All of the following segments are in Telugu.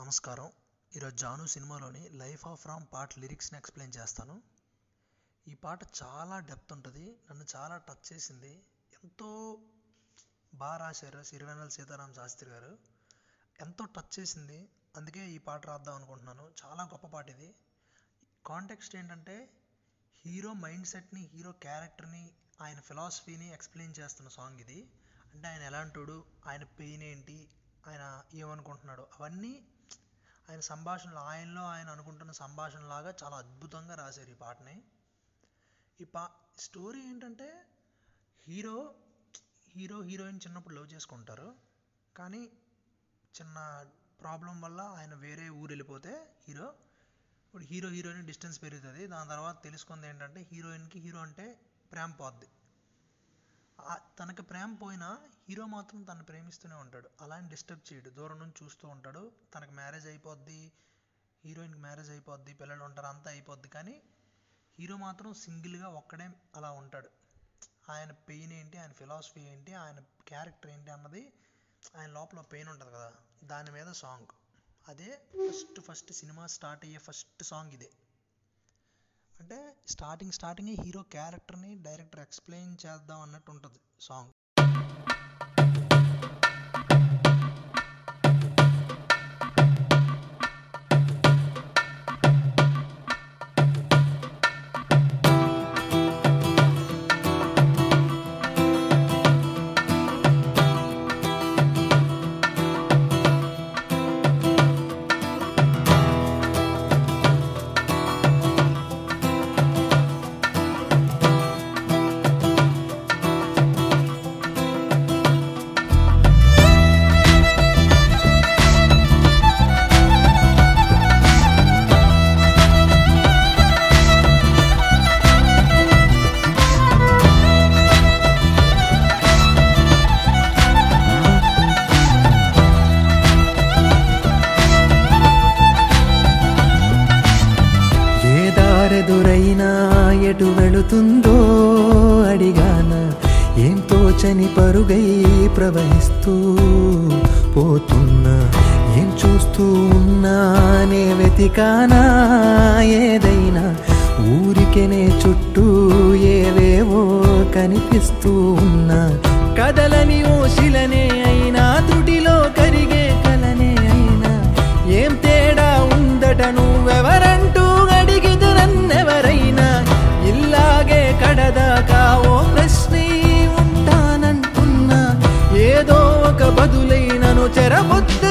నమస్కారం. ఈరోజు జాను సినిమాలోని లైఫ్ ఆఫ్ రామ్ పాట లిరిక్స్ని ఎక్స్ప్లెయిన్ చేస్తాను. ఈ పాట చాలా డెప్త్ ఉంటుంది. నన్ను చాలా టచ్ చేసింది. ఎంతో బాగా రాశారు సిరివెన్నెల సీతారాం శాస్త్రి గారు. ఎంతో టచ్ చేసింది. అందుకే ఈ పాట రాద్దాం అనుకుంటున్నాను. చాలా గొప్ప పాట ఇది. కాంటెక్స్ట్ ఏంటంటే హీరో మైండ్ సెట్ని హీరో క్యారెక్టర్ని ఆయన ఫిలాసఫీని ఎక్స్ప్లెయిన్ చేస్తున్న సాంగ్ ఇది. అంటే ఆయన ఎలాంటోడు ఆయన పెయిన్ ఏంటి? ఆయన ఏమనుకుంటున్నాడు? అవన్నీ ఆయన సంభాషణలు ఆయనలో ఆయన అనుకుంటున్న సంభాషణలాగా చాలా అద్భుతంగా రాశారు ఈ పాటని. ఈ పా స్టోరీ ఏంటంటే హీరో హీరో హీరోయిన్ చిన్నప్పుడు లవ్ చేసుకుంటారు. కానీ చిన్న ప్రాబ్లం వల్ల ఆయన వేరే ఊరు వెళ్ళిపోతే హీరో ఇప్పుడు హీరో హీరోయిన్ డిస్టెన్స్ పెరుగుతుంది. దాని తర్వాత తెలుసుకుంది ఏంటంటే హీరోయిన్కి హీరో అంటే ప్రేమ పోద్ది. తనకి ప్రేమ పోయినా హీరో మాత్రం తను ప్రేమిస్తూనే ఉంటాడు. అలా అని డిస్టర్బ్ చేయడు. దూరం నుంచి చూస్తూ ఉంటాడు. తనకు మ్యారేజ్ అయిపోద్ది హీరోయిన్కి మ్యారేజ్ అయిపోద్ది పిల్లలు ఉంటారు అంతా అయిపోద్ది. కానీ హీరో మాత్రం సింగిల్గా ఒక్కడే అలా ఉంటాడు. ఆయన పెయిన్ ఏంటి ఆయన ఫిలాసఫీ ఏంటి ఆయన క్యారెక్టర్ ఏంటి అన్నది ఆయన లోపల పెయిన్ ఉంటుంది కదా దాని మీద సాంగ్. అదే ఫస్ట్ ఫస్ట్ సినిమా స్టార్ట్ అయ్యే ఫస్ట్ సాంగ్ ఇదే. అంటే స్టార్టింగ్ స్టార్టింగ్ హీరో క్యారెక్టర్ని డైరెక్టర్ ఎక్స్ప్లెయిన్ చేద్దాం అన్నట్టు ఉంటుంది సాంగ్ ఎటు అడిగాన ఏం తోచని పరుగై ప్రవహిస్తూ పోతున్నా ఏం చూస్తూ ఉన్నానే వెతికానా ఏదైనా? ఊరికెనే చుట్టూ ఏవేవో కనిపిస్తూ ఉన్నా. కదలని ఓశిలనే అయినా తుటిలో కరిగే కలనే అయినా. ఏం తేడా ఉందట నువ్వెవర ఇల్లాగే ఓ ప్రశ్నే ఉంటానంటున్నా. ఏదో ఒక బదులైనను చెరబొద్దు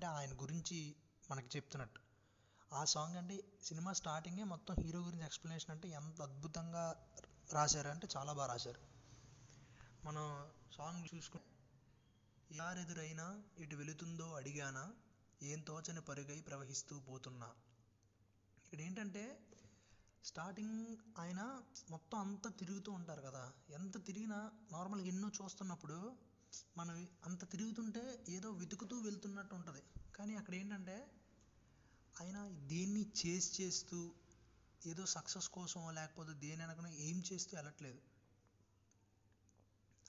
అంటే ఆయన గురించి మనకి చెప్తున్నట్టు. ఆ సాంగ్ అంటే సినిమా స్టార్టింగే మొత్తం హీరో గురించి ఎక్స్ప్లెనేషన్ అంటే ఎంత అద్భుతంగా రాశారు అంటే చాలా బాగా రాశారు. మనం సాంగ్ చూసుకుంటే యారెదురైనా ఇటు వెళుతుందో అడిగానా? ఏం తోచని పరుగై ప్రవహిస్తూ పోతున్నా? ఇక్కడ ఏంటంటే స్టార్టింగ్ ఆయన మొత్తం అంతా తిరుగుతూ ఉంటారు కదా. ఎంత తిరిగినా నార్మల్గా ఎన్నో చూస్తున్నప్పుడు మనం అంత తిరుగుతుంటే ఏదో వెతుకుతూ వెళ్తున్నట్టు ఉంటుంది. కానీ అక్కడ ఏంటంటే ఆయన దేన్ని చేసి చేస్తూ ఏదో సక్సెస్ కోసం లేకపోతే దేని వెనకనో ఏం చేస్తూ వెళ్ళట్లేదు.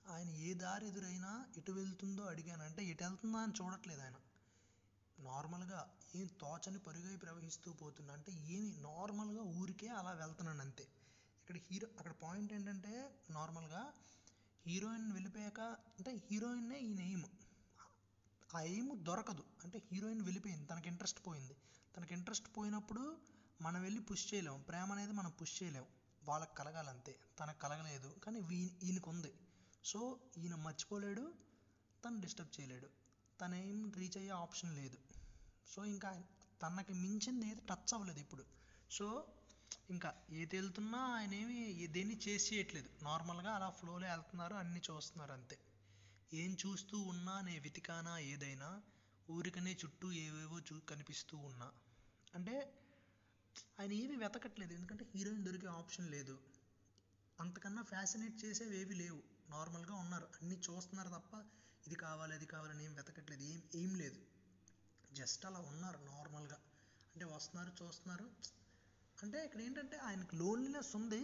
ఆయన ఏ దారి ఎదురైనా ఎటు వెళ్తుందో అడిగాను. అంటే ఎటు వెళ్తుందా అని చూడట్లేదు ఆయన. నార్మల్గా ఏం తోచని పరుగై ప్రవహిస్తూ పోతున్నా. అంటే ఏమి నార్మల్గా ఊరికే అలా వెళ్తున్నాను అంతే. ఇక్కడ హీరో అక్కడ పాయింట్ ఏంటంటే నార్మల్గా హీరోయిన్ వెళ్ళిపోయాక అంటే హీరోయిన్నే ఈయన ఎయిమ్ ఆ ఎయిమ్ దొరకదు. అంటే హీరోయిన్ వెళ్ళిపోయింది తనకి ఇంట్రెస్ట్ పోయింది. తనకి ఇంట్రెస్ట్ పోయినప్పుడు మనం వెళ్ళి పుష్ చేయలేము ప్రేమ అనేది మనం పుష్ చేయలేము వాళ్ళకి కలగాలంతే. తనకు కలగలేదు కానీ వీ ఈయనకు ఉంది సో ఈయన మర్చిపోలేడు తను డిస్టర్బ్ చేయలేడు. తన ఏం రీచ్ అయ్యే ఆప్షన్ లేదు. సో ఇంకా తనకి మించింది ఏది టచ్ అవ్వలేదు ఇప్పుడు. సో ఇంకా ఏది వెళ్తున్నా ఆయన ఏమి దేన్ని చేసి చేయట్లేదు నార్మల్గా అలా ఫ్లోలో వెళ్తున్నారు అన్నీ చూస్తున్నారు అంతే. ఏం చూస్తూ ఉన్నా నే వెతికానా ఏదైనా ఊరికనే చుట్టూ ఏవేవో చూ కనిపిస్తూ ఉన్నా. అంటే ఆయన ఏమీ వెతకట్లేదు. ఎందుకంటే హీరోయిన్ దొరికే ఆప్షన్ లేదు. అంతకన్నా ఫ్యాసినేట్ చేసేవి ఏవి లేవు. నార్మల్గా ఉన్నారు. అన్నీ చూస్తున్నారు తప్ప ఇది కావాలి అది కావాలని ఏం వెతకట్లేదు. ఏం ఏం లేదు. జస్ట్ అలా ఉన్నారు నార్మల్గా. అంటే వస్తున్నారు చూస్తున్నారు. అంటే ఇక్కడ ఏంటంటే ఆయనకు లోన్లీనెస్ ఉంది.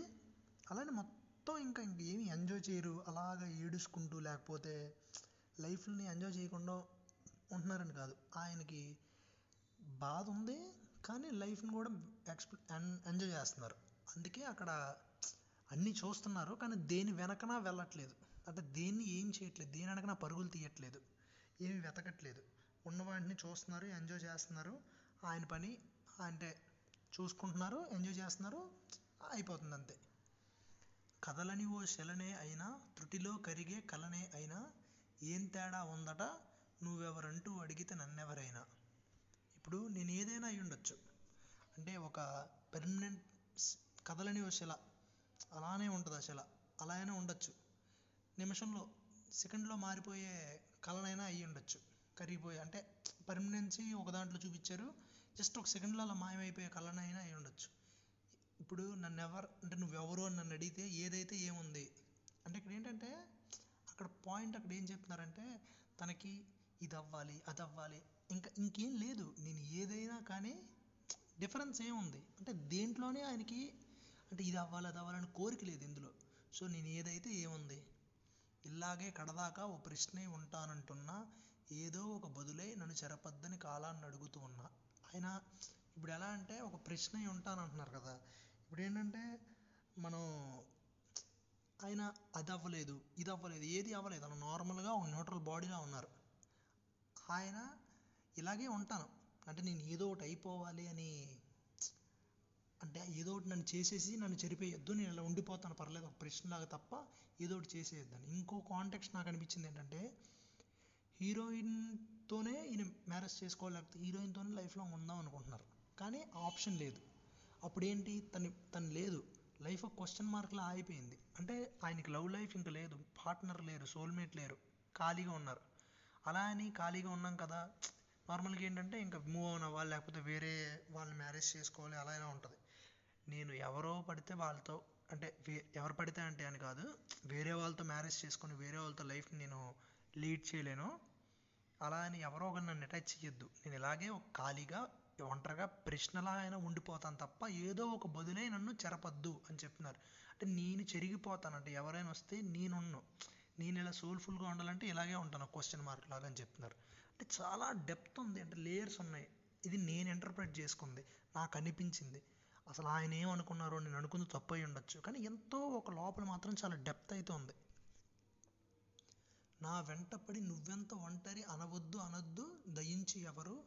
అలానే మొత్తం ఇంకా ఇంకేమి ఎంజాయ్ చేయరు. అలాగా ఏడుచుకుంటూ లేకపోతే లైఫ్ని ఎంజాయ్ చేయకుండా ఉంటున్నారని కాదు. ఆయనకి బాధ ఉంది కానీ లైఫ్ని కూడా ఎక్స్ప్ ఎంజాయ్ చేస్తున్నారు. అందుకే అక్కడ అన్నీ చూస్తున్నారు కానీ దేని వెనకనా వెళ్ళట్లేదు. అంటే దేన్ని ఏం చేయట్లేదు దేని వెనకన పరుగులు తీయట్లేదు ఏమి వెతకట్లేదు. ఉన్న వాటిని చూస్తున్నారు ఎంజాయ్ చేస్తున్నారు. ఆయన పని అంటే చూసుకుంటున్నారు ఎంజాయ్ చేస్తున్నారు అయిపోతుంది అంతే కథలని ఓ శలనే అయినా త్రుటిలో కరిగే కలనే అయినా ఏం తేడా ఉందట నువ్వెవరంటూ అడిగితే నన్నెవరైనా. ఇప్పుడు నేను ఏదైనా అయి ఉండొచ్చు. అంటే ఒక పెర్మనెంట్ కదలని ఓ శిల. అలానే ఉంటుంది ఆ శిల. అలా ఉండొచ్చు. నిమిషంలో సెకండ్లో మారిపోయే కలనైనా అయ్యి ఉండొచ్చు కరిగిపోయి అంటే పర్మనెన్సీ ఒక దాంట్లో చూపించారు జస్ట్ ఒక సెకండ్లో అలా మాయమైపోయే కలనైనా అయి ఉండొచ్చు. ఇప్పుడు నన్ను ఎవరు అంటే నువ్వెవరు అని నన్ను అడిగితే ఏదైతే ఏముంది? అంటే ఇక్కడ ఏంటంటే అక్కడ పాయింట్ అక్కడ ఏం చెప్తున్నారంటే తనకి ఇది అవ్వాలి అది అవ్వాలి ఇంకా ఇంకేం లేదు. నేను ఏదైనా కానీ డిఫరెన్స్ ఏముంది? అంటే దేంట్లోనే ఆయనకి అంటే ఇది అవ్వాలి అది అవ్వాలని కోరిక లేదు ఇందులో. సో నేను ఏదైతే ఏముంది? ఇలాగే కడదాకా ఓ ప్రశ్నే ఉంటానంటున్నా. ఏదో ఒక బదులై నన్ను చెరపద్దని కాలాన్ని అడుగుతూ ఉన్నా. ఆయన ఇప్పుడు ఎలా అంటే ఒక ప్రశ్న అయి ఉంటాను అంటున్నారు కదా. ఇప్పుడు ఏంటంటే మనం ఆయన అది అవ్వలేదు ఇది అవ్వలేదు ఏది అవ్వలేదు ఆయన నార్మల్గా ఒక న్యూట్రల్ బాడీలో ఉన్నారు. ఆయన ఇలాగే ఉంటాను. అంటే నేను ఏదో ఒకటి అయిపోవాలి అని అంటే ఏదో ఒకటి నన్ను చేసేసి నన్ను చెరిపేయొద్దు నేను ఇలా ఉండిపోతాను పర్లేదు ఒక ప్రశ్నలాగా తప్ప ఏదో ఒకటి చేసేయొద్దని. ఇంకో కాంటెక్స్ట్ నాకు అనిపించింది ఏంటంటే హీరోయిన్ తోనే ఈయన మ్యారేజ్ చేసుకోవాలి లేకపోతే హీరోయిన్తోనే లైఫ్ లాంగ్ ఉందాం అనుకుంటున్నారు. కానీ ఆ ఆప్షన్ లేదు. అప్పుడు ఏంటి తను తను లేదు. లైఫ్ క్వశ్చన్ మార్క్లా ఆగిపోయింది. అంటే ఆయనకి లవ్ లైఫ్ ఇంకా లేదు. పార్ట్నర్ లేరు సోల్మేట్ లేరు. ఖాళీగా ఉన్నారు. అలా అని ఖాళీగా ఉన్నాం కదా నార్మల్గా ఏంటంటే ఇంకా మూవ్ ఆన్ అవ్వాలి లేకపోతే వేరే వాళ్ళని మ్యారేజ్ చేసుకోవాలి అలా ఇలా ఉంటుంది. నేను ఎవరో పడితే వాళ్ళతో అంటే వే ఎవరు పడితే అంటే అని కాదు వేరే వాళ్ళతో మ్యారేజ్ చేసుకొని వేరే వాళ్ళతో లైఫ్ నేను లీడ్ చేయలేను. అలా అని ఎవరో ఒకరు నన్ను అటాచ్ చేయొద్దు. నేను ఇలాగే ఒక ఖాళీగా ఒంటరిగా ప్రశ్నలా అయినా ఉండిపోతాను తప్ప ఏదో ఒక బదులే నన్ను చెరపద్దు అని చెప్తున్నారు అంటే నేను చెరిగిపోతానంటే ఎవరైనా వస్తే నేనున్ను. నేను ఇలా సోల్ఫుల్గా ఉండాలంటే ఇలాగే ఉంటాను క్వశ్చన్ మార్క్ లాగా అని చెప్తున్నారు అంటే చాలా డెప్త్ ఉంది. అంటే లేయర్స్ ఉన్నాయి. ఇది నేను ఇంటర్ప్రిట్ చేసుకుంది. నాకు అనిపించింది. అసలు ఆయన ఏమనుకున్నారో నేను అనుకుంది తప్పు అయి ఉండొచ్చు. కానీ ఎంతో ఒక లోపల మాత్రం చాలా డెప్త్ అయితే ఉంది. నా వెంటపడి నువ్వెంత ఒంటరి అనవద్దు అనొద్దు దయించి ఎవరు?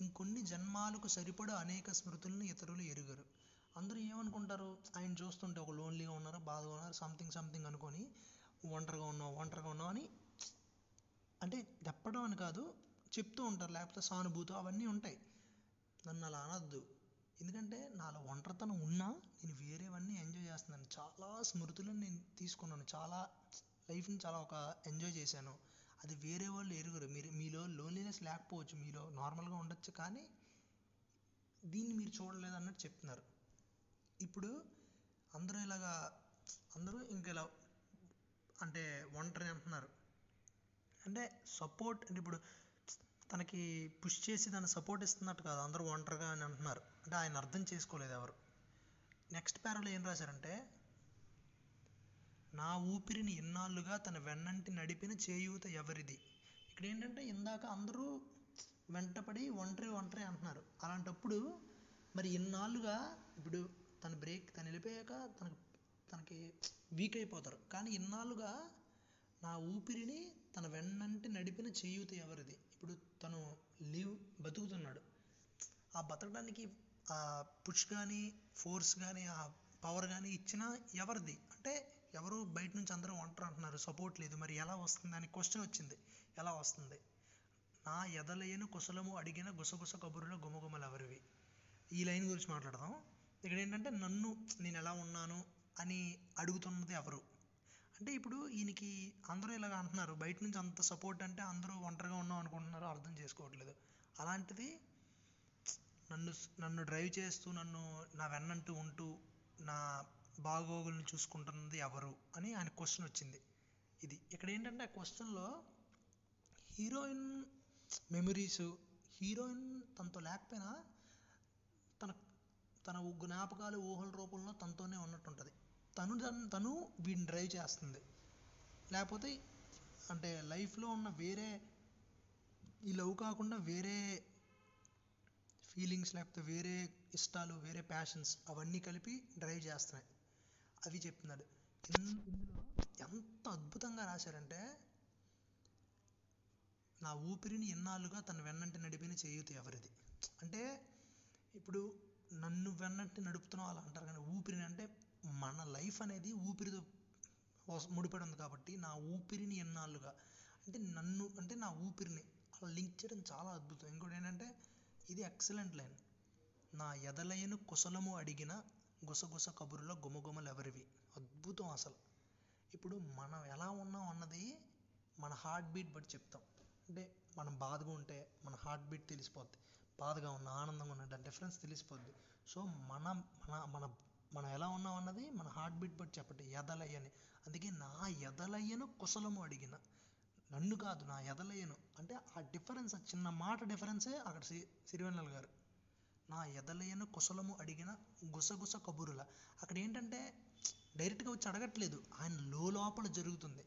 ఇంకొన్ని జన్మాలకు సరిపడ అనేక స్మృతులను ఇతరులు ఎరుగరు. అందరూ ఏమనుకుంటారు? ఆయన చూస్తుంటే ఒక లోన్లీగా ఉన్నారు? బాధగా ఉన్నారు? సంథింగ్ సంథింగ్ అనుకొని ఒంటరిగా ఉన్నావు ఒంటరిగా ఉన్నావు అని అంటే చెప్పడం అని కాదు చెప్తూ ఉంటారు. లేకపోతే సానుభూతి అవన్నీ ఉంటాయి. నన్ను అలా అనొద్దు. ఎందుకంటే నాలో ఒంటరితనం ఉన్నా నేను వేరేవన్నీ ఎంజాయ్ చేస్తున్నాను. చాలా స్మృతులను నేను తీసుకున్నాను. చాలా లైఫ్ని చాలా ఒక ఎంజాయ్ చేశాను. అది వేరే వాళ్ళు ఎరుగురు. మీరు మీలో లోన్లీనెస్ లేకపోవచ్చు. మీలో నార్మల్గా ఉండొచ్చు కానీ దీన్ని మీరు చూడలేదు అన్నట్టు చెప్తున్నారు. ఇప్పుడు అందరూ ఇలాగా అందరూ ఇంక ఇలా అంటే ఒంటరి అంటున్నారు. అంటే సపోర్ట్ అంటే ఇప్పుడు తనకి పుష్ చేసి దాన్ని సపోర్ట్ ఇస్తున్నట్టు కాదు. అందరూ ఒంటరిగా అని అంటున్నారు. అంటే ఆయన అర్థం చేసుకోలేదు ఎవరు. నెక్స్ట్ పేరాలో ఏం రాశారంటే నా ఊపిరిని ఎన్నాళ్ళుగా తన వెన్నంటి నడిపిన చేయూత ఎవరిది? ఇక్కడ ఏంటంటే ఇందాక అందరూ వెంటపడి ఒంటరి ఒంటరి అంటున్నారు. అలాంటప్పుడు మరి ఇన్నాళ్ళుగా ఇప్పుడు తన బ్రేక్ తను వెళ్ళిపోయాక తనకు తనకి వీక్ అయిపోతారు. కానీ ఇన్నాళ్ళుగా నా ఊపిరిని తన వెన్నంటి నడిపిన చేయూత ఎవరిది? ఇప్పుడు తను లీవ్ బతుకుతున్నాడు. ఆ బతకడానికి ఆ పుష్ కానీ ఫోర్స్ కానీ ఆ పవర్ కానీ ఇచ్చిన ఎవరిది? అంటే ఎవరు బయట నుంచి అందరూ ఒంటరి అంటున్నారు సపోర్ట్ లేదు. మరి ఎలా వస్తుంది? అని క్వశ్చన్ వచ్చింది. ఎలా వస్తుంది? నా ఎదలయను కుశలము అడిగిన గుసగుస కబురుల గుమగుమలు ఎవరివి? ఈ లైన్ గురించి మాట్లాడదాం. ఇక్కడ ఏంటంటే నన్ను నేను ఎలా ఉన్నాను అని అడుగుతున్నది ఎవరు? అంటే ఇప్పుడు ఈయనకి అందరూ ఇలాగ అంటున్నారు. బయట నుంచి అంత సపోర్ట్ అంటే అందరూ ఒంటరిగా ఉన్నాం అనుకుంటున్నారు అర్థం చేసుకోవట్లేదు. అలాంటిది నన్ను నన్ను డ్రైవ్ చేస్తూ నన్ను నా వెన్నంటూ ఉంటూ నా బాగోగులను చూసుకుంటున్నది ఎవరు అని ఆయన క్వశ్చన్ వచ్చింది. ఇది ఇక్కడ ఏంటంటే ఆ క్వశ్చన్లో హీరోయిన్ మెమరీస్ హీరోయిన్ తనతో లేకపోయినా తన తన జ్ఞాపకాలు ఊహల రూపంలో తనతోనే ఉన్నట్టు ఉంటుంది తను తను తను వీడిని డ్రైవ్ చేస్తుంది. లేకపోతే అంటే లైఫ్లో ఉన్న వేరే ఈ లవ్ కాకుండా వేరే ఫీలింగ్స్ లేకపోతే వేరే ఇష్టాలు వేరే ప్యాషన్స్ అవన్నీ కలిపి డ్రైవ్ చేస్తున్నాయి. అవి చెప్తున్నాడు. ఇందులో ఎంత అద్భుతంగా రాశారంటే నా ఊపిరిని ఎన్నాళ్ళుగా తను వెన్నంటి నడిపిన చేయూత ఎవరిది? అంటే ఇప్పుడు నన్ను వెన్నంటి నడుపుతున్నావు అలా అంటారు కానీ ఊపిరిని అంటే మన లైఫ్ అనేది ఊపిరితో ముడిపడి ఉంది కాబట్టి నా ఊపిరిని ఎన్నాళ్ళుగా అంటే నన్ను అంటే నా ఊపిరిని అలా లింక్ చేయడం చాలా అద్భుతం. ఇంకోటి ఏంటంటే ఇది ఎక్సలెంట్ లైన్. నా ఎదలైన కుశలము అడిగిన గుసగుస కబురుల గుమగుమలు ఎవరివి? అద్భుతం అసలు. ఇప్పుడు మనం ఎలా ఉన్నాం అన్నది మన హార్ట్ బీట్ బట్టి చెప్తాం. అంటే మనం బాధగా ఉంటే మన హార్ట్ బీట్ తెలిసిపోద్ది. బాధగా ఉన్న ఆనందంగా ఉన్న దాని డిఫరెన్స్ తెలిసిపోద్ది. సో మన మన మన మనం ఎలా ఉన్నాం అన్నది మన హార్ట్ బీట్ బట్టి చెప్పండి ఎదలయ్యని. అందుకే నా ఎదలయ్యను కుశలము అడిగిన. నన్ను కాదు నా ఎదలయ్యను. అంటే ఆ డిఫరెన్స్ ఆ చిన్న మాట డిఫరెన్సే అక్కడ సి సిరివెన్నెల గారు. నా ఎదలయను కుశలము అడిగిన గుసగుస కబురుల. అక్కడ ఏంటంటే డైరెక్ట్గా వచ్చి అడగట్లేదు. ఆయన లోపల జరుగుతుంది.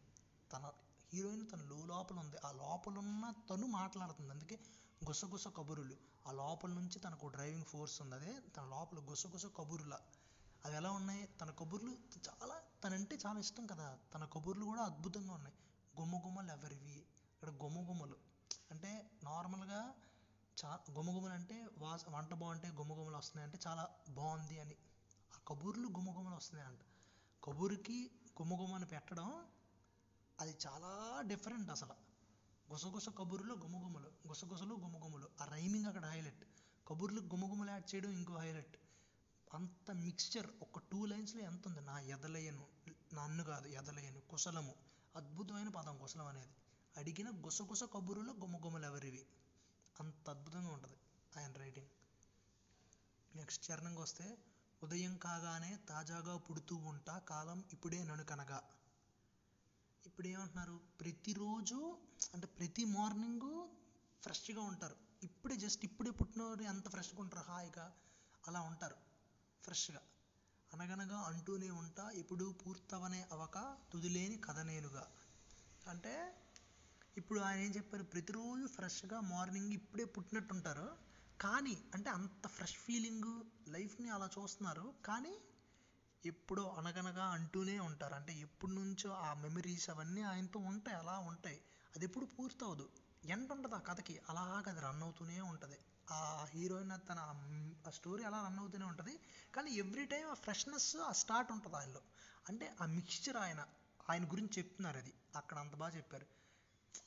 తన హీరోయిన్ తన లో లోపల ఉంది. ఆ లోపల ఉన్న తను మాట్లాడుతుంది. అందుకే గుసగుస కబురులు. ఆ లోపల నుంచి తనకు డ్రైవింగ్ ఫోర్స్ ఉంది. అదే తన లోపల గుసగుస కబురుల. అవి ఎలా ఉన్నాయి? తన కబుర్లు చాలా తనంటే చాలా ఇష్టం కదా. తన కబుర్లు కూడా అద్భుతంగా ఉన్నాయి. గుమ్మగుమ్మలు ఎవరివి? ఇక్కడ గుమ్మగుమ్మలు అంటే నార్మల్గా చా ఘుమఘుమలు అంటే వాస వంట బాగుంటే ఘుమఘుమలు వస్తున్నాయి అంటే చాలా బాగుంది అని. ఆ కబుర్లు గుమ్మగుమ్మలు వస్తున్నాయి అంట కబురుకి గుమ్మగుమ్మని పెట్టడం అది చాలా డిఫరెంట్ అసలు. గుసగుస కబుర్లో గుమగుమలు గుసగుసలు గుమగుమలు. ఆ రైమింగ్ అక్కడ హైలైట్. కబుర్లు గుమగుమలు యాడ్ చేయడం ఇంకో హైలైట్. అంత మిక్స్చర్ ఒక టూ లైన్స్లో ఎంత ఉంది? నా ఎదలయ్యను నన్ను కాదు ఎదలయ్యను కుశలము. అద్భుతమైన పదం కుశలం అనేది. అడిగిన గుసగుస కబురులో గుమగుమలు ఎవరివి? అంత అద్భుతంగా ఉంటుంది ఆయన రైటింగ్ నెక్స్ట్ చరణంకి వస్తే ఉదయం కాగానే తాజాగా పుడుతూ ఉంటా కాలం ఇప్పుడే ననుకనగా ఇప్పుడు ఏమంటున్నారు? ప్రతిరోజు అంటే ప్రతి మార్నింగ్ ఫ్రెష్గా ఉంటారు. ఇప్పుడే జస్ట్ ఇప్పుడే పుట్టినవారు ఎంత ఫ్రెష్గా ఉంటారు హాయిగా అలా ఉంటారు ఫ్రెష్గా అనగనగా అంటూనే ఉంటా ఇప్పుడు పూర్తవనే అవక తుదిలేని కథనేనుగా అంటే ఇప్పుడు ఆయన ఏం చెప్పారు? ప్రతిరోజు ఫ్రెష్గా మార్నింగ్ ఇప్పుడే పుట్టినట్టు ఉంటారు కానీ అంటే అంత ఫ్రెష్ ఫీలింగ్ లైఫ్ని అలా చూస్తున్నారు. కానీ ఎప్పుడో అనగనగా అంటూనే ఉంటారు. అంటే ఎప్పటి నుంచో ఆ మెమరీస్ అవన్నీ ఆయనతో ఉంటాయి అలా ఉంటాయి. అది ఎప్పుడు పూర్తవదు. ఎండ్ ఉంటుంది ఆ కథకి. అలాగ అది రన్ అవుతూనే ఉంటుంది. ఆ హీరోయిన్ తన ఆ స్టోరీ అలా రన్ అవుతూనే ఉంటుంది. కానీ ఎవ్రీ టైం ఆ ఫ్రెష్నెస్ ఆ స్టార్ట్ ఉంటుంది ఆయనలో. అంటే ఆ మిక్స్చర్ ఆయన ఆయన గురించి చెప్తున్నారు అది. అక్కడ అంత బాగా చెప్పారు.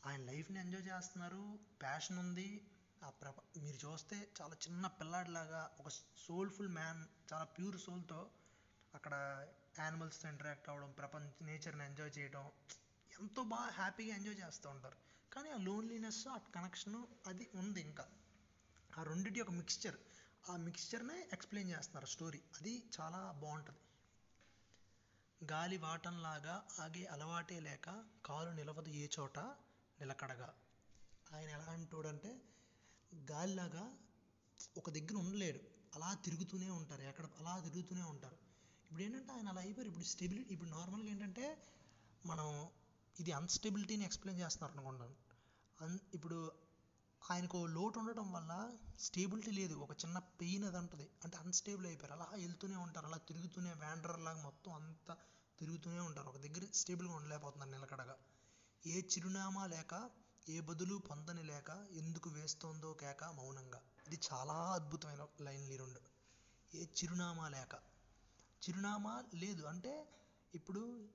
ఆయన లైఫ్ని ఎంజాయ్ చేస్తున్నారు. ప్యాషన్ ఉంది. ఆ ప్రప మీరు చూస్తే చాలా చిన్న పిల్లాడిలాగా ఒక సోల్ఫుల్ మ్యాన్ చాలా ప్యూర్ సోల్తో అక్కడ యానిమల్స్తో ఇంటరాక్ట్ అవ్వడం ప్రపంచ నేచర్ని ఎంజాయ్ చేయడం ఎంతో బాగా హ్యాపీగా ఎంజాయ్ చేస్తూ ఉంటారు. కానీ ఆ లోన్లీనెస్ ఆ కనెక్షన్ అది ఉంది ఇంకా. ఆ రెండింటి యొక్క మిక్స్చర్ ఆ మిక్స్చర్నే ఎక్స్ప్లెయిన్ చేస్తున్నారు స్టోరీ అది చాలా బాగుంటుంది. గాలి వాటంలాగా ఆగే అలవాటే లేక కాలు నిలవదు ఏ చోట నిలకడగా. ఆయన ఎలా అంటాడంటే గాలిలాగా ఒక దగ్గర ఉండలేడు. అలా తిరుగుతూనే ఉంటారు. ఎక్కడ అలా తిరుగుతూనే ఉంటారు. ఇప్పుడు ఏంటంటే ఆయన అలా అయిపోయారు. ఇప్పుడు స్టెబిలిటీ ఇప్పుడు నార్మల్గా ఏంటంటే మనం ఇది అన్స్టెబిలిటీని ఎక్స్ప్లెయిన్ చేస్తున్నారు అనుకుంటాను. అన్ ఇప్పుడు ఆయనకు లోటు ఉండటం వల్ల స్టేబిలిటీ లేదు. ఒక చిన్న పెయిన్ అది ఉంటుంది. అంటే అన్స్టేబుల్ అయిపోయారు. అలా వెళ్తూనే ఉంటారు. అలా తిరుగుతూనే వ్యాండర్ లాగా మొత్తం అంతా తిరుగుతూనే ఉంటారు. ఒక దగ్గర స్టేబుల్గా ఉండలేకపోతున్నారు నిలకడగా. ఏ చిరునామా లేక ఏ బదులు పొందని లేక ఎందుకు వేస్తోందో కేక మౌనంగా. ఇది చాలా అద్భుతమైన లైన్లు ఈ రెండు. ఏ చిరునామా లేక. చిరునామా లేదు అంటే ఇప్పుడు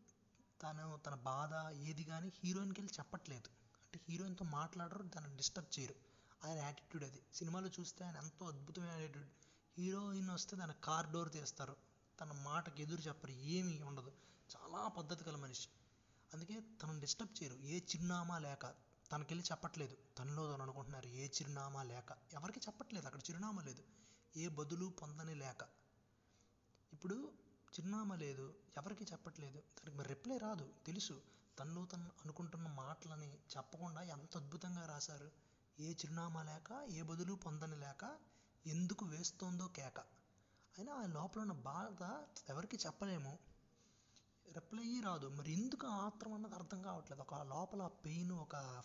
తను తన బాధ ఏది కానీ హీరోయిన్కి వెళ్ళి చెప్పట్లేదు. అంటే హీరోయిన్తో మాట్లాడరు దాన్ని డిస్టర్బ్ చేయరు. ఆయన యాటిట్యూడ్ అది. సినిమాలో చూస్తే ఆయన ఎంతో అద్భుతమైన యాటిట్యూడ్. హీరోయిన్ వస్తే తన కార్ డోర్ తీస్తారు. తన మాటకి ఎదురు చెప్పరు. ఏమీ ఉండదు. చాలా పద్ధతి గల మనిషి. అందుకే తనను డిస్టర్బ్ చేయరు. ఏ చిరునామా లేక తనకెళ్ళి చెప్పట్లేదు. తనలో తను అనుకుంటున్నారు ఏ చిరునామా లేక. ఎవరికి చెప్పట్లేదు. అక్కడ చిరునామా లేదు. ఏ బదులు పొందని లేక. ఇప్పుడు చిరునామా లేదు. ఎవరికి చెప్పట్లేదు. తనకి మరి రిప్లై రాదు. తెలుసు. తనలో తను అనుకుంటున్న మాటలని చెప్పకుండా ఎంత అద్భుతంగా రాశారు. ఏ చిరునామా లేక ఏ బదులు పొందని లేక ఎందుకు వేస్తోందో కేక. అయినా ఆ లోపల ఉన్న బాధ ఎవరికి చెప్పలేము. రిప్లై రాదు. మరి ఎందుకు ఆత్రం అన్నది అర్థం కావట్లేదు. ఒక లోపల పెయిన్ ఒక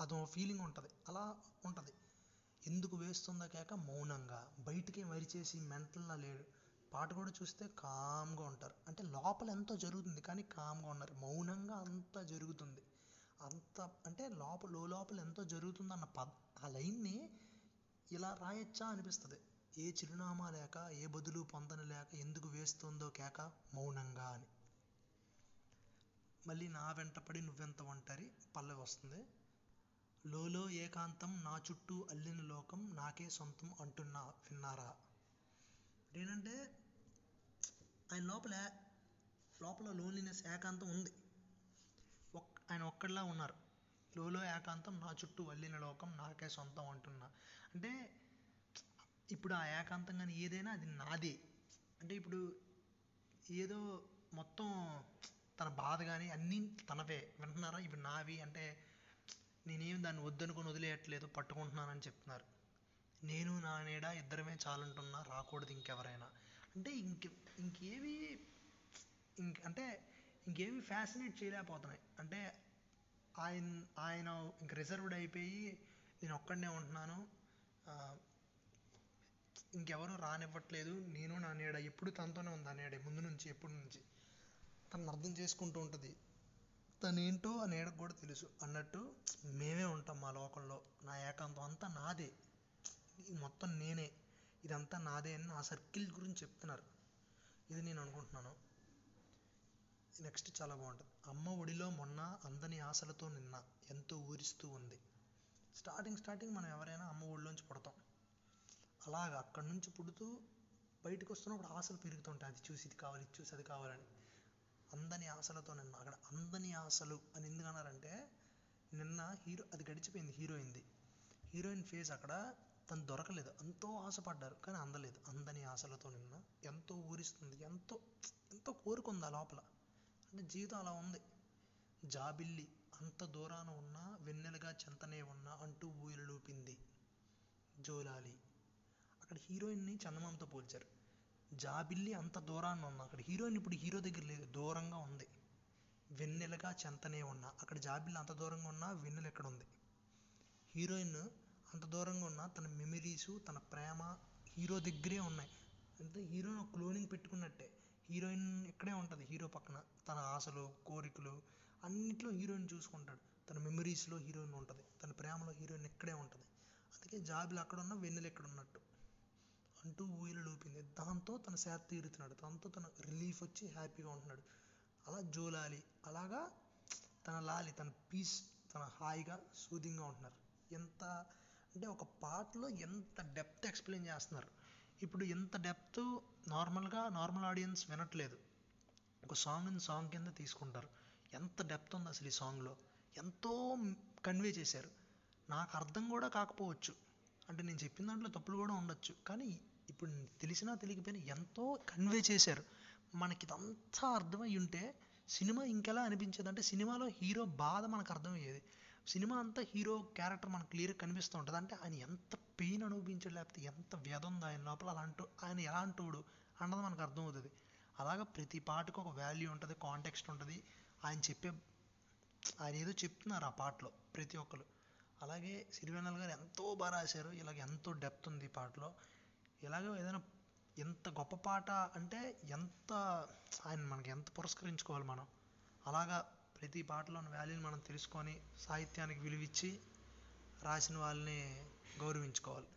అదో ఫీలింగ్ ఉంటుంది. అలా ఉంటుంది. ఎందుకు వేస్తుందో కాక మౌనంగా. బయటికి మరిచేసి మెంటల్లా లేడు. పాట కూడా చూస్తే కామ్గా ఉంటారు. అంటే లోపల ఎంతో జరుగుతుంది కానీ కామ్గా ఉన్నారు. మౌనంగా అంతా జరుగుతుంది. అంత అంటే లోపల లోపల ఎంతో జరుగుతుంది అన్న పద ఆ లైన్ని ఇలా రాయొచ్చా అనిపిస్తుంది. ఏ చిరునామా లేక ఏ బదులు పొందన లేక ఎందుకు వేస్తుందో కేక మౌనంగా అని. మళ్ళీ నా వెంటపడి నువ్వెంత ఒంటరి? పల్లవి వస్తుంది. లోలో ఏకాంతం నా చుట్టూ అల్లిన లోకం నాకే సొంతం అంటున్నా విన్నారా? ఏంటంటే ఆయన లోపల లోపల లోన్లీనెస్ ఏకాంతం ఉంది. ఒక్ ఆయన ఒక్కడిలా ఉన్నారు. లోలో ఏకాంతం నా చుట్టూ అల్లిన లోకం నాకే సొంతం అంటున్నా. అంటే ఇప్పుడు ఆ ఏకాంతం కానీ ఏదైనా అది నాదే. అంటే ఇప్పుడు ఏదో మొత్తం తన బాధ కానీ అన్నీ తనవే. వింటున్నారా? ఇవి నావి. అంటే నేనేం దాన్ని వద్దనుకొని వదిలేయట్లేదు పట్టుకుంటున్నానని చెప్తున్నారు. నేను నా నీడ ఇద్దరమే చాలంటున్నా రాకూడదు ఇంకెవరైనా. అంటే ఇంక ఇంకేవి ఇంక అంటే ఇంకేవి ఫ్యాసినేట్ చేయలేకపోతున్నాయి. అంటే ఆయన ఆయన ఇంక రిజర్వ్డ్ అయిపోయి నేను ఒక్కడనే ఉంటున్నాను. ఇంకెవరూ ఇంకెవరు రానివ్వట్లేదు. నేను నా నీడ ఎప్పుడు తనతోనే ఉంది ఆ నీడ. ముందు నుంచి ఎప్పటి నుంచి. తను అర్థం చేసుకుంటూ ఉంటుంది. తనేంటో అని ఏడకు కూడా తెలుసు. అన్నట్టు మేమే ఉంటాం మా లోకంలో. నా ఏకాంతం అంతా నాదే. మొత్తం నేనే. ఇదంతా నాదే అని నా సర్కిల్ గురించి చెప్తున్నారు. ఇది నేను అనుకుంటున్నాను. నెక్స్ట్ చాలా బాగుంటుంది. అమ్మ ఒడిలో మొన్న అందని ఆశలతో నిన్న ఎంతో ఊరిస్తూ ఉంది. స్టార్టింగ్ స్టార్టింగ్ మనం ఎవరైనా అమ్మ ఒడిలోంచి పుడతాం. అలాగా అక్కడి నుంచి పుడుతూ బయటకు వస్తున్నప్పుడు ఆశలు పెరుగుతుంటాయి. అది చూసి ఇది కావాలి ఇది చూసి అది కావాలని. అందని ఆశలతో నిన్న అక్కడ అందని ఆశలు అని ఎందుకు అన్నారంటే నిన్న హీరో అది గడిచిపోయింది హీరోయిన్ది. హీరోయిన్ ఫేస్ అక్కడ తను దొరకలేదు. ఎంతో ఆశపడ్డారు కానీ అందలేదు. అందని ఆశలతో నిన్న ఎంతో ఊరిస్తుంది ఎంతో ఎంతో కోరుకుంది ఆ లోపల. అంటే జీవితం అలా ఉంది. జాబిల్లి అంత దూరాన ఉన్నా వెన్నెలగా చెంతనే ఉన్నా అంటూ ఊయలూపింది జోలాలి. అక్కడ హీరోయిన్ని చందమామతో పోల్చారు. జాబిల్లి అంత దూరాన ఉన్నా అక్కడ హీరోయిన్ ఇప్పుడు హీరో దగ్గర లేదు దూరంగా ఉంది. వెన్నెలగా చెంతనే ఉన్నా అక్కడ జాబిల్లి అంత దూరంగా ఉన్నా వెన్నెల ఎక్కడ ఉంది? హీరోయిన్ అంత దూరంగా ఉన్నా తన మెమరీస్ తన ప్రేమ హీరో దగ్గరే ఉన్నాయి. అంటే హీరోయిన్ ఒక క్లోనింగ్ పెట్టుకున్నట్టే. హీరోయిన్ ఇక్కడే ఉంటుంది హీరో పక్కన. తన ఆశలు కోరికలు అన్నిట్లో హీరోయిన్ చూసుకుంటాడు. తన మెమరీస్లో హీరోయిన్ ఉంటుంది తన ప్రేమలో హీరోయిన్ ఇక్కడే ఉంటుంది. అందుకే జాబిలు అక్కడ ఉన్న వెన్నెలు ఎక్కడ ఉన్నట్టు. అంటూ ఊయలు లూపింది. దాంతో తన సేద తీరుతున్నాడు. దాంతో తన రిలీఫ్ వచ్చి హ్యాపీగా ఉంటున్నాడు. అలా జోలాలి. అలాగా తన లాలి తన పీస్ తన హాయిగా సూదింగ్గా ఉంటున్నారు. ఎంత అంటే ఒక పాటలో ఎంత డెప్త్ ఎక్స్ప్లెయిన్ చేస్తున్నారు. ఇప్పుడు ఎంత డెప్త్ నార్మల్గా నార్మల్ ఆడియన్స్ వినట్లేదు. ఒక సాంగ్ ఇన్ సాంగ్ కింద తీసుకుంటారు. ఎంత డెప్త్ ఉంది అసలు ఈ సాంగ్లో ఎంతో కన్వే చేశారు. నాకు అర్థం కూడా కాకపోవచ్చు. అంటే నేను చెప్పిన దాంట్లో తప్పులు కూడా ఉండొచ్చు. కానీ ఇప్పుడు తెలిసినా తెలియకపోయినా ఎంతో కన్వే చేశారు. మనకి ఇదంతా అర్థమై ఉంటే సినిమా ఇంకెలా అనిపించేది అంటే సినిమాలో హీరో బాధ మనకు అర్థమయ్యేది. సినిమా అంతా హీరో క్యారెక్టర్ మనకు క్లియర్గా కనిపిస్తూ ఉంటుంది. అంటే ఆయన ఎంత పెయిన్ అనుభవించాడు లేకపోతే ఎంత వ్యధ ఉంది ఆయన లోపల అలాంటి ఆయన ఎలాంటోడు అన్నది మనకు అర్థమవుతుంది. అలాగా ప్రతి పాటకు ఒక వాల్యూ ఉంటుంది కాంటెక్స్ట్ ఉంటుంది. ఆయన చెప్పే ఆయన ఏదో చెప్తున్నారు ఆ పాటలో ప్రతి ఒక్కరు. అలాగే సిరివెన్నెల గారు ఎంతో బాగా రాశారు. ఇలాగ ఎంతో డెప్త్ ఉంది ఈ పాటలో. ఇలాగే ఏదైనా ఎంత గొప్ప పాట అంటే ఎంత ఆయన మనకి ఎంత పురస్కరించుకోవాలి మనం. అలాగా ప్రతి పాటలోని వాల్యూని మనం తెలుసుకొని సాహిత్యానికి విలువిచ్చి రాసిన వాళ్ళని గౌరవించుకోవాలి.